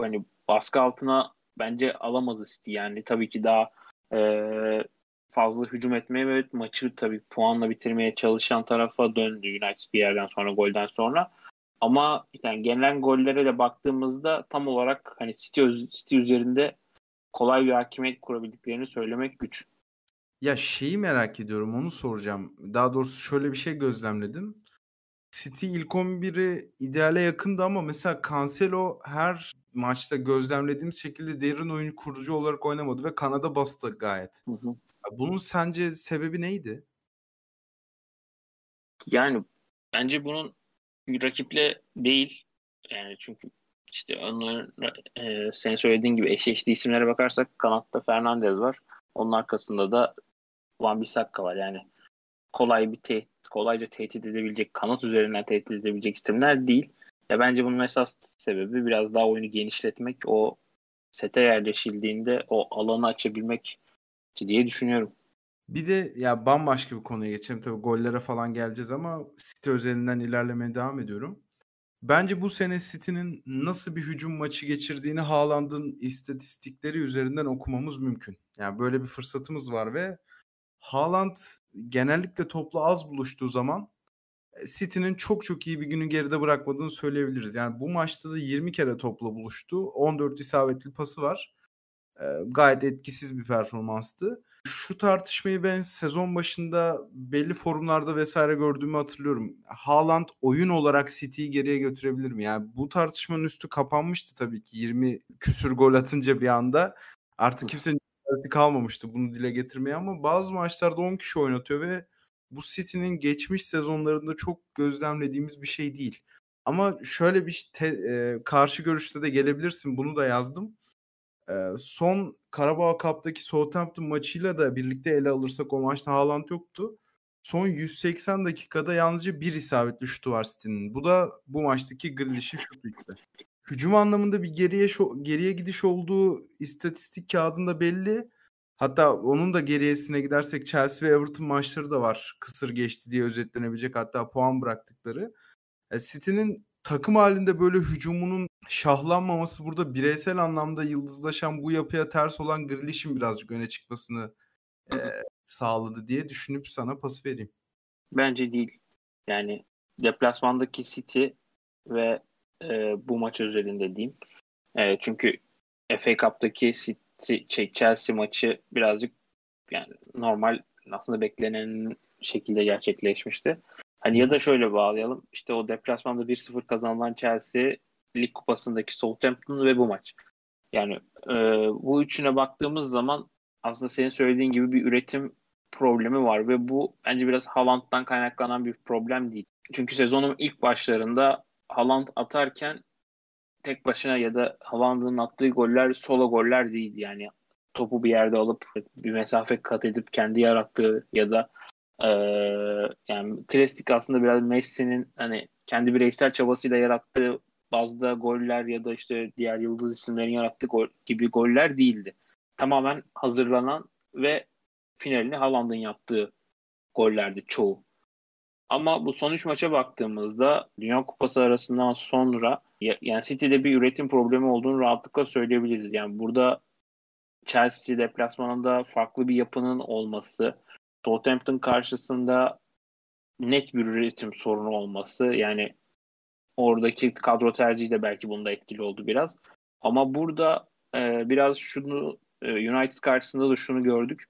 hani baskı altına bence alamadı City yani tabii ki daha e, fazla hücum etmeye ve maçı tabii puanla bitirmeye çalışan tarafa döndü United bir yerden sonra golden sonra. Ama yani genel gollere de baktığımızda tam olarak hani City, City üzerinde kolay bir hakimiyet kurabildiklerini söylemek güç. Ya şeyi merak ediyorum onu soracağım. Daha doğrusu şöyle bir şey gözlemledim. City ilk 11'i ideale yakındı ama mesela Cancelo her maçta gözlemlediğimiz şekilde derin oyun kurucu olarak oynamadı ve kanada bastı gayet. Hı hı. Bunun sence sebebi neydi? Yani bence bunun rakiple değil. Yani çünkü işte onların e, senin söylediğin gibi eşleştiği isimlere bakarsak kanatta Fernandez var. Onun arkasında da Van Bissaka var. Yani kolay bir te kolayca tehdit edebilecek, kanat üzerinden tehdit edebilecek isimler değil. Ya bence bunun esas sebebi biraz daha oyunu genişletmek, o sete yerleşildiğinde o alanı açabilmek diye düşünüyorum. Bir de ya bambaşka bir konuya geçelim. Tabii gollere falan geleceğiz ama City özelinden ilerlemeye devam ediyorum. Bence bu sene City'nin nasıl bir hücum maçı geçirdiğini Haaland'ın istatistikleri üzerinden okumamız mümkün. Yani böyle bir fırsatımız var ve Haaland genellikle topla az buluştuğu zaman e, City'nin çok çok iyi bir günü geride bırakmadığını söyleyebiliriz. Yani bu maçta da 20 kere topla buluştu. 14 isabetli pası var. E, gayet etkisiz bir performanstı. Şu tartışmayı ben sezon başında belli forumlarda vesaire gördüğümü hatırlıyorum. Haaland oyun olarak City'yi geriye götürebilir mi? Yani bu tartışmanın üstü kapanmıştı tabii ki 20 küsür gol atınca bir anda. Artık kimsenin kalmamıştı bunu dile getirmeye ama bazı maçlarda 10 kişi oynatıyor ve bu City'nin geçmiş sezonlarında çok gözlemlediğimiz bir şey değil. Ama şöyle bir te, e, karşı görüşte de gelebilirsin. Bunu da yazdım. Son Karabağ Cup'taki Southampton maçıyla da birlikte ele alırsak o maçta Haaland yoktu. Son 180 dakikada yalnızca bir isabetli şutu var City'nin. Bu da bu maçtaki Grealish'in şutu işte. Hücum anlamında bir geriye geriye gidiş olduğu istatistik kağıdında belli. Hatta onun da geriyesine gidersek Chelsea ve Everton maçları da var. Kısır geçti diye özetlenebilecek hatta puan bıraktıkları. E, City'nin takım halinde böyle hücumunun şahlanmaması burada bireysel anlamda yıldızlaşan bu yapıya ters olan Grealish'in birazcık öne çıkmasını e, sağladı diye düşünüp sana pas vereyim. Bence değil. Yani deplasmandaki City ve e, bu maç özelinde diyeyim. E, çünkü FA Cup'taki City, şey, Chelsea maçı birazcık yani normal aslında beklenen şekilde gerçekleşmişti. Hani ya da şöyle bağlayalım. İşte o deplasmanda 1-0 kazanılan Chelsea Lig Kupası'ndaki Southampton ve bu maç. Yani e, bu üçüne baktığımız zaman aslında senin söylediğin gibi bir üretim problemi var ve bu bence biraz Haaland'dan kaynaklanan bir problem değil. Çünkü sezonun ilk başlarında Haaland atarken tek başına ya da Haaland'ın attığı goller solo goller değil yani topu bir yerde alıp bir mesafe kat edip kendi yarattığı ya da Ee, yani klasik aslında biraz Messi'nin hani kendi bireysel çabasıyla yarattığı bazda goller ya da işte diğer yıldız isimlerin yarattığı gol gibi goller değildi. Tamamen hazırlanan ve finalini Haaland'ın yaptığı gollerdi çoğu. Ama bu son üç maça baktığımızda Dünya Kupası arasından sonra yani City'de bir üretim problemi olduğunu rahatlıkla söyleyebiliriz. Yani burada Chelsea deplasmanında farklı bir yapının olması, Southampton karşısında net bir üretim sorunu olması yani oradaki kadro tercihi de belki bunda etkili oldu biraz. Ama burada e, biraz şunu e, United karşısında da şunu gördük.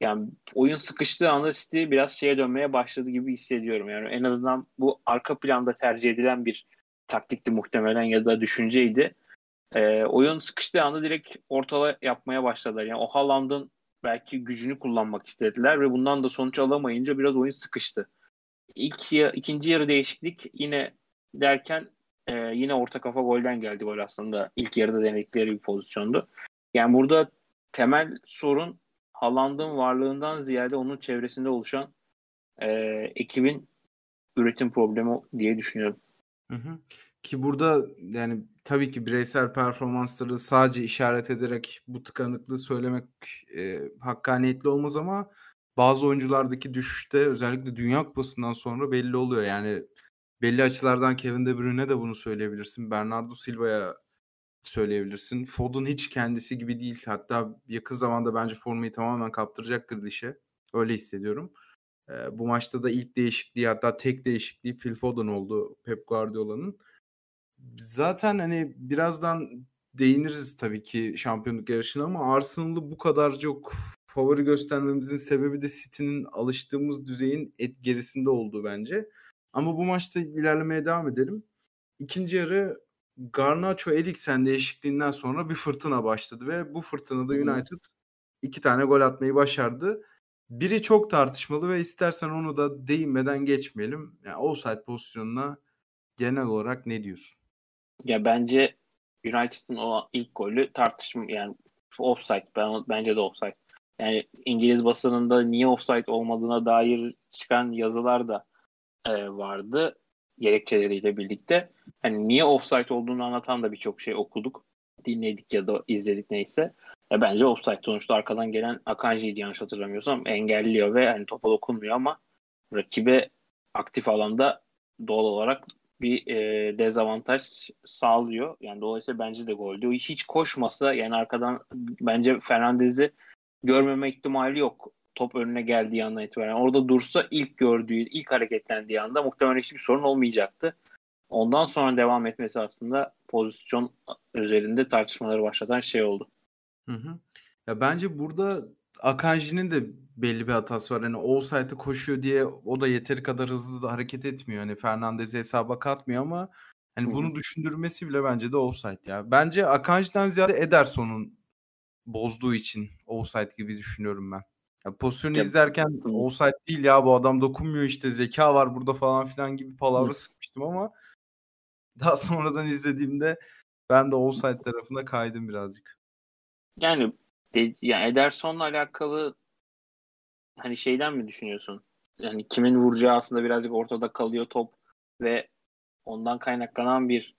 Yani oyun sıkıştığı anda City biraz şeye dönmeye başladı gibi hissediyorum. Yani en azından bu arka planda tercih edilen bir taktikti muhtemelen ya da düşünceydi. E, oyun sıkıştığı anda direkt ortala yapmaya başladılar. Yani o Haaland'ın belki gücünü kullanmak istediler ve bundan da sonuç alamayınca biraz oyun sıkıştı. İlk ikinci yarı değişiklik yine derken e, yine orta kafa golden geldi gol aslında. İlk yarıda denedikleri bir pozisyondu. Yani burada temel sorun Haaland'ın varlığından ziyade onun çevresinde oluşan e, ekibin üretim problemi diye düşünüyorum. Hı hı. Ki burada yani tabii ki bireysel performansları sadece işaret ederek bu tıkanıklığı söylemek e, hakkaniyetli olmaz ama bazı oyunculardaki düşüşte özellikle Dünya Kupası'ndan sonra belli oluyor. Yani belli açılardan Kevin De Bruyne de bunu söyleyebilirsin. Bernardo Silva'ya söyleyebilirsin. Foden hiç kendisi gibi değil. Hatta yakın zamanda bence formayı tamamen kaptıracaktır dişe. Öyle hissediyorum. Ee, bu maçta da ilk değişikliği hatta tek değişikliği Phil Foden oldu Pep Guardiola'nın. Zaten hani birazdan değiniriz tabii ki şampiyonluk yarışına ama Arsenal'ı bu kadar çok favori göstermemizin sebebi de City'nin alıştığımız düzeyin et gerisinde olduğu bence. Ama bu maçta ilerlemeye devam edelim. İkinci yarı Garnacho Eriksen değişikliğinden sonra bir fırtına başladı ve bu fırtınada United iki tane gol atmayı başardı. Biri çok tartışmalı ve istersen onu da değinmeden geçmeyelim. Yani offside pozisyonuna genel olarak ne diyorsun? Ya bence United'ın o ilk golü tartışma yani offside ben bence de offside. Yani İngiliz basınında niye offside olmadığına dair çıkan yazılar da e, vardı gerekçeleriyle birlikte. Hani niye offside olduğunu anlatan da birçok şey okuduk, dinledik ya da izledik neyse. E, bence offside sonuçta arkadan gelen Akanji'ydi yanlış hatırlamıyorsam engelliyor ve hani topa dokunmuyor ama rakibe aktif alanda doğal olarak bir e, dezavantaj sağlıyor. Yani dolayısıyla bence de goldü. Hiç koşmasa yani arkadan bence Fernandez'i görmeme ihtimali yok top önüne geldiği andan itibaren. Orada dursa ilk gördüğü, ilk hareketlendiği anda muhtemelen hiçbir sorun olmayacaktı. Ondan sonra devam etmesi aslında pozisyon üzerinde tartışmaları başlatan şey oldu. Hı hı. Ya bence burada Akanji'nin de belli bir hatası var. Yani offside'ı koşuyor diye o da yeteri kadar hızlı da hareket etmiyor. Hani Fernandez'i hesaba katmıyor ama hani bunu düşündürmesi bile bence de offside ya. Bence Akanji'den ziyade Ederson'un bozduğu için offside gibi düşünüyorum ben. Ya pozisyonu ya, izlerken hı. offside değil ya bu adam dokunmuyor işte zeka var burada falan filan gibi palavra sıkmıştım ama daha sonradan izlediğimde ben de offside tarafına kaydım birazcık. Yani de, yani Ederson'la alakalı hani şeyden mi düşünüyorsun? Yani kimin vuracağı aslında birazcık ortada kalıyor top ve ondan kaynaklanan bir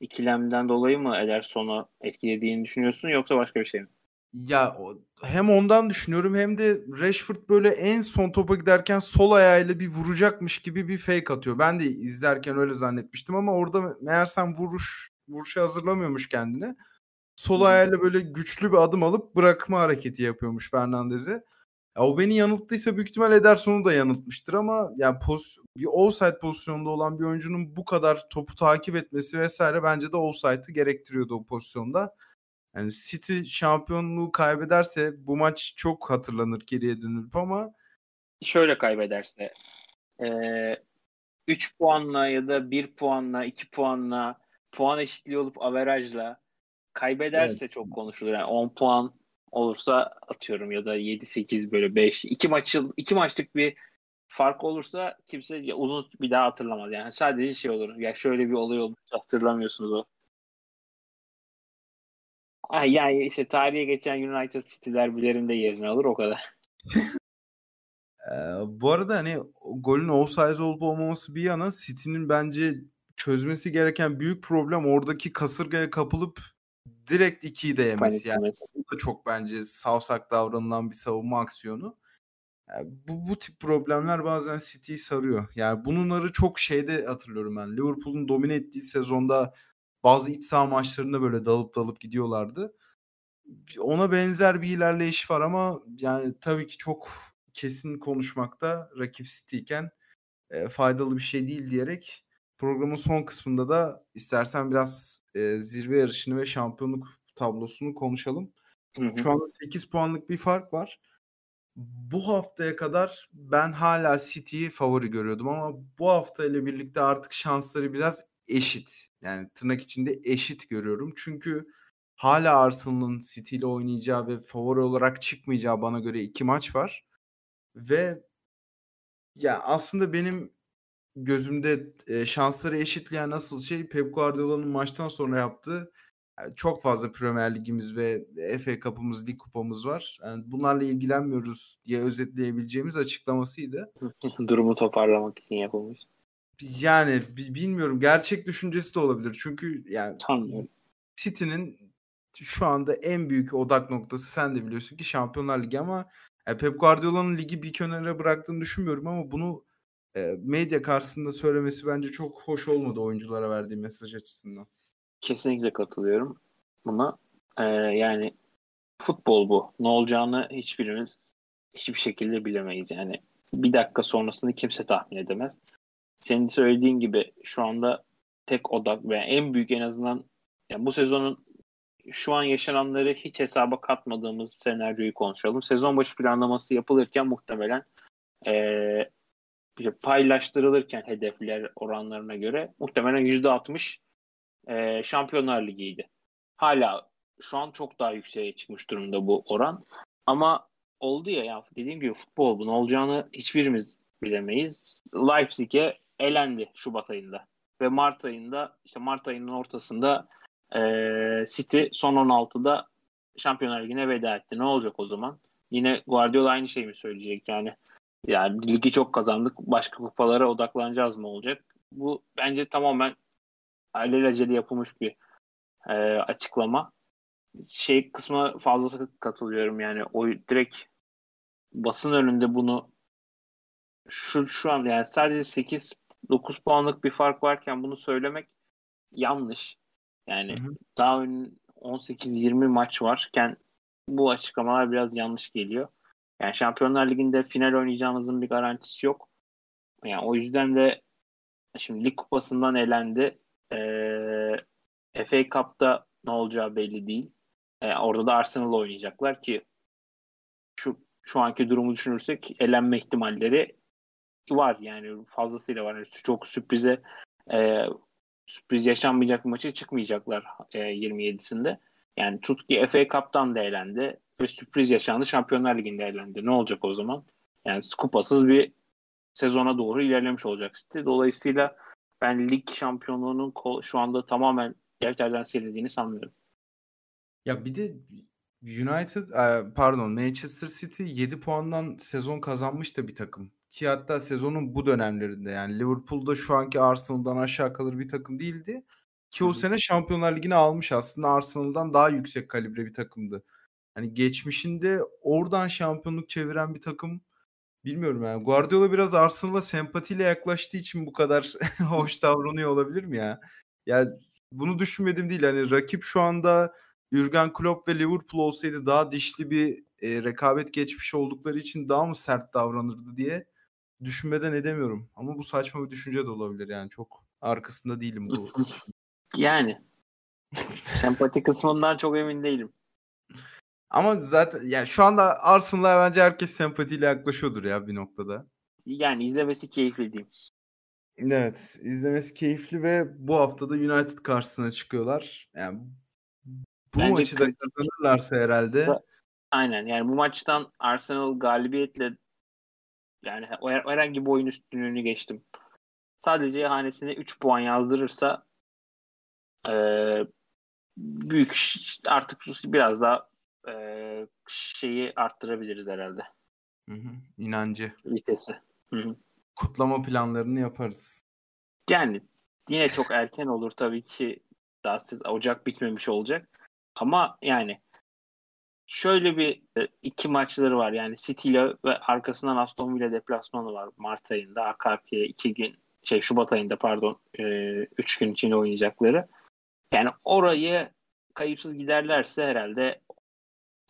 ikilemden dolayı mı Ederson'u etkilediğini düşünüyorsun yoksa başka bir şey mi? Ya hem ondan düşünüyorum hem de Rashford böyle en son topa giderken sol ayağıyla bir vuracakmış gibi bir fake atıyor. Ben de izlerken öyle zannetmiştim ama orada meğersem vuruş vuruşa hazırlamıyormuş kendini. Sol ayağıyla böyle güçlü bir adım alıp bırakma hareketi yapıyormuş Fernandez'e. Ya o beni yanılttıysa büyük ihtimal Ederson'u da yanıltmıştır ama yani poz, bir offside pozisyonunda olan bir oyuncunun bu kadar topu takip etmesi vesaire bence de offside'ı gerektiriyordu o pozisyonda. Yani City şampiyonluğu kaybederse bu maç çok hatırlanır geriye dönülüp ama şöyle kaybederse e, 3 puanla ya da 1 puanla 2 puanla puan eşitliği olup averajla kaybederse evet. çok konuşulur. Yani 10 puan olursa atıyorum ya da 7-8 böyle 5 2 maçı 2 maçlık bir fark olursa kimse uzun bir daha hatırlamaz. Yani sadece şey olur. Ya şöyle bir olay olmuş hatırlamıyorsunuz o. Ha, yani işte tarihe geçen United City derbilerinde yerini alır o kadar. Ee, bu arada hani golün offside olup olmaması bir yana City'nin bence çözmesi gereken büyük problem oradaki kasırgaya kapılıp direkt ikiyi de yemesi. Yani bu da çok bence savsak davranılan bir savunma aksiyonu. Yani bu, bu tip problemler bazen City'yi sarıyor. Yani bunları çok şeyde hatırlıyorum ben. Liverpool'un domine ettiği sezonda bazı iç saha maçlarında böyle dalıp dalıp gidiyorlardı. Ona benzer bir ilerleyiş var ama yani tabii ki çok kesin konuşmakta rakip City iken e, faydalı bir şey değil diyerek programın son kısmında da istersen biraz e, zirve yarışını ve şampiyonluk tablosunu konuşalım. Hı hı. Şu anda 8 puanlık bir fark var. Bu haftaya kadar ben hala City'yi favori görüyordum ama bu hafta ile birlikte artık şansları biraz eşit. Yani tırnak içinde eşit görüyorum. Çünkü hala Arsenal'ın City ile oynayacağı ve favori olarak çıkmayacağı bana göre iki maç var. Ve ya aslında benim gözümde e, şansları eşitleyen asıl şey Pep Guardiola'nın maçtan sonra yaptığı yani çok fazla Premier Ligimiz ve FA Cup'ımız, Lig Kupamız var. Yani bunlarla ilgilenmiyoruz diye özetleyebileceğimiz açıklamasıydı. Durumu toparlamak için yapılmış. Yani bilmiyorum. Gerçek düşüncesi de olabilir. Çünkü yani Sanmıyorum. City'nin şu anda en büyük odak noktası sen de biliyorsun ki Şampiyonlar Ligi ama yani Pep Guardiola'nın ligi bir kenara bıraktığını düşünmüyorum ama bunu e, medya karşısında söylemesi bence çok hoş olmadı oyunculara verdiği mesaj açısından. Kesinlikle katılıyorum buna. Ee, yani futbol bu. Ne olacağını hiçbirimiz hiçbir şekilde bilemeyiz. Yani bir dakika sonrasını kimse tahmin edemez. Senin söylediğin gibi şu anda tek odak ve en büyük en azından yani bu sezonun şu an yaşananları hiç hesaba katmadığımız senaryoyu konuşalım. Sezon başı planlaması yapılırken muhtemelen e, paylaştırılırken hedefler oranlarına göre muhtemelen %60 e, Şampiyonlar Ligi'ydi. Hala şu an çok daha yükseğe çıkmış durumda bu oran. Ama oldu ya, ya dediğim gibi futbol bunun olacağını hiçbirimiz bilemeyiz. Leipzig'e elendi Şubat ayında. Ve Mart ayında işte Mart ayının ortasında e, City son 16'da Şampiyonlar Ligi'ne veda etti. Ne olacak o zaman? Yine Guardiola aynı şeyi mi söyleyecek yani? Yani ligi çok kazandık. Başka kupalara odaklanacağız mı olacak? Bu bence tamamen alelacele yapılmış bir e, açıklama. Şey kısmı fazla katılıyorum yani o direkt basın önünde bunu şu şu an yani sadece 8 9 puanlık bir fark varken bunu söylemek yanlış. Yani hı hı. daha ön 18-20 maç varken bu açıklamalar biraz yanlış geliyor. Yani Şampiyonlar Ligi'nde final oynayacağımızın bir garantisi yok. Yani o yüzden de şimdi lig kupasından elendi. Ee, FA Cup'ta ne olacağı belli değil. Ee, orada da Arsenal oynayacaklar ki şu şu anki durumu düşünürsek elenme ihtimalleri var yani fazlasıyla var. Yani çok sürprize e, sürpriz yaşanmayacak maçı çıkmayacaklar e, 27'sinde. Yani tut ki FA Cup'tan da elendi ve sürpriz yaşandı. Şampiyonlar Ligi'nde elendi. Ne olacak o zaman? Yani kupasız bir sezona doğru ilerlemiş olacak City. Dolayısıyla ben lig şampiyonluğunun şu anda tamamen defterden silindiğini sanmıyorum. Ya bir de United pardon Manchester City 7 puandan sezon kazanmış da bir takım. Ki hatta sezonun bu dönemlerinde yani Liverpool'da şu anki Arsenal'dan aşağı kalır bir takım değildi. Ki o sene Şampiyonlar Ligi'ni almış aslında Arsenal'dan daha yüksek kalibre bir takımdı. Hani geçmişinde oradan şampiyonluk çeviren bir takım bilmiyorum yani. Guardiola biraz Arsenal'a sempatiyle yaklaştığı için bu kadar hoş davranıyor olabilir mi ya? Yani bunu düşünmedim değil. Hani rakip şu anda Jurgen Klopp ve Liverpool olsaydı daha dişli bir e, rekabet geçmiş oldukları için daha mı sert davranırdı diye düşünmeden edemiyorum. Ama bu saçma bir düşünce de olabilir yani. Çok arkasında değilim bu. yani. Sempati kısmından çok emin değilim. Ama zaten yani şu anda Arsenal'a bence herkes sempatiyle yaklaşıyordur ya bir noktada. Yani izlemesi keyifli diyeyim. Evet, izlemesi keyifli ve bu haftada United karşısına çıkıyorlar. Yani bu Bence maçı da kazanırlarsa herhalde. Aynen yani bu maçtan Arsenal galibiyetle yani herhangi bir oyun üstünlüğünü geçtim. Sadece hanesine 3 puan yazdırırsa e, büyük artık biraz daha şeyi arttırabiliriz herhalde. Hı hı. İnancı. Vitesi. Hı hı. Kutlama planlarını yaparız. Yani yine çok erken olur tabii ki. Daha siz Ocak bitmemiş olacak. Ama yani şöyle bir e, iki maçları var. Yani City ile ve arkasından Aston Villa deplasmanı var Mart ayında. AKP'ye iki gün şey Şubat ayında pardon e, üç gün içinde oynayacakları. Yani orayı kayıpsız giderlerse herhalde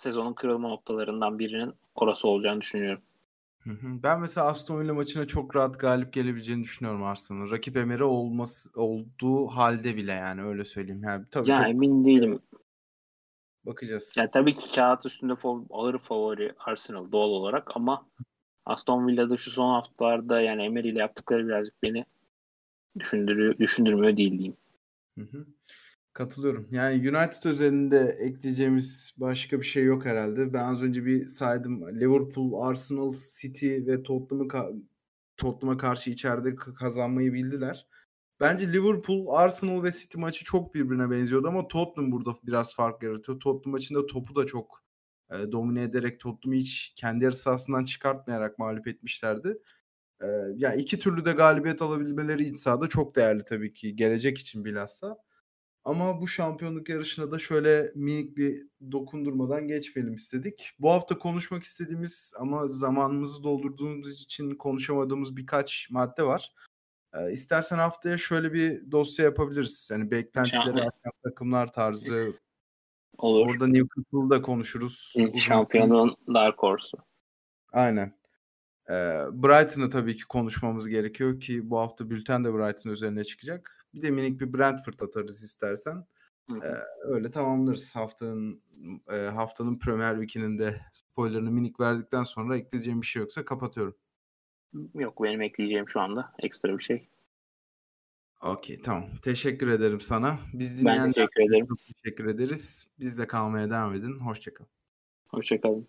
sezonun kırılma noktalarından birinin orası olacağını düşünüyorum. Ben mesela Aston Villa maçına çok rahat galip gelebileceğini düşünüyorum Arsenal'ın. Rakip Emery olması olduğu halde bile yani öyle söyleyeyim. Yani tabii ya çok emin değilim. bakacağız. Yani tabii ki kağıt üstünde fav- ağır favori Arsenal doğal olarak ama Aston Villa'da şu son haftalarda yani Emery ile yaptıkları birazcık beni düşündürüyor, düşündürmüyor değil diyeyim. Hı hı. Katılıyorum. Yani United özelinde ekleyeceğimiz başka bir şey yok herhalde. Ben az önce bir saydım. Liverpool, Arsenal, City ve Tottenham'ı ka- Tottenham'a karşı içeride kazanmayı bildiler. Bence Liverpool, Arsenal ve City maçı çok birbirine benziyordu ama Tottenham burada biraz fark yaratıyor. Tottenham maçında topu da çok e, domine ederek Tottenham'ı hiç kendi yarı sahasından çıkartmayarak mağlup etmişlerdi. E, ya iki türlü de galibiyet alabilmeleri iç sahada çok değerli tabii ki gelecek için bilhassa. Ama bu şampiyonluk yarışına da şöyle minik bir dokundurmadan geçmeyelim istedik. Bu hafta konuşmak istediğimiz ama zamanımızı doldurduğumuz için konuşamadığımız birkaç madde var. Ee, istersen haftaya şöyle bir dosya yapabiliriz. Yani beklentileri artan takımlar tarzı. Olur. Orada Newcastle'ı da konuşuruz. Şampiyonun Dark Horse'u. Aynen. Ee, Brighton'ı tabii ki konuşmamız gerekiyor ki bu hafta bülten de Brighton üzerine çıkacak. Bir de minik bir Brentford atarız istersen. Ee, öyle tamamlarız. Haftanın e, haftanın Premier Week'inin de spoilerını minik verdikten sonra ekleyeceğim bir şey yoksa kapatıyorum. Yok benim ekleyeceğim şu anda ekstra bir şey. Okey tamam. Teşekkür ederim sana. Biz Ben dinleyenler teşekkür ederim. teşekkür ederiz. Bizle kalmaya devam edin. Hoşçakalın. Hoşçakalın.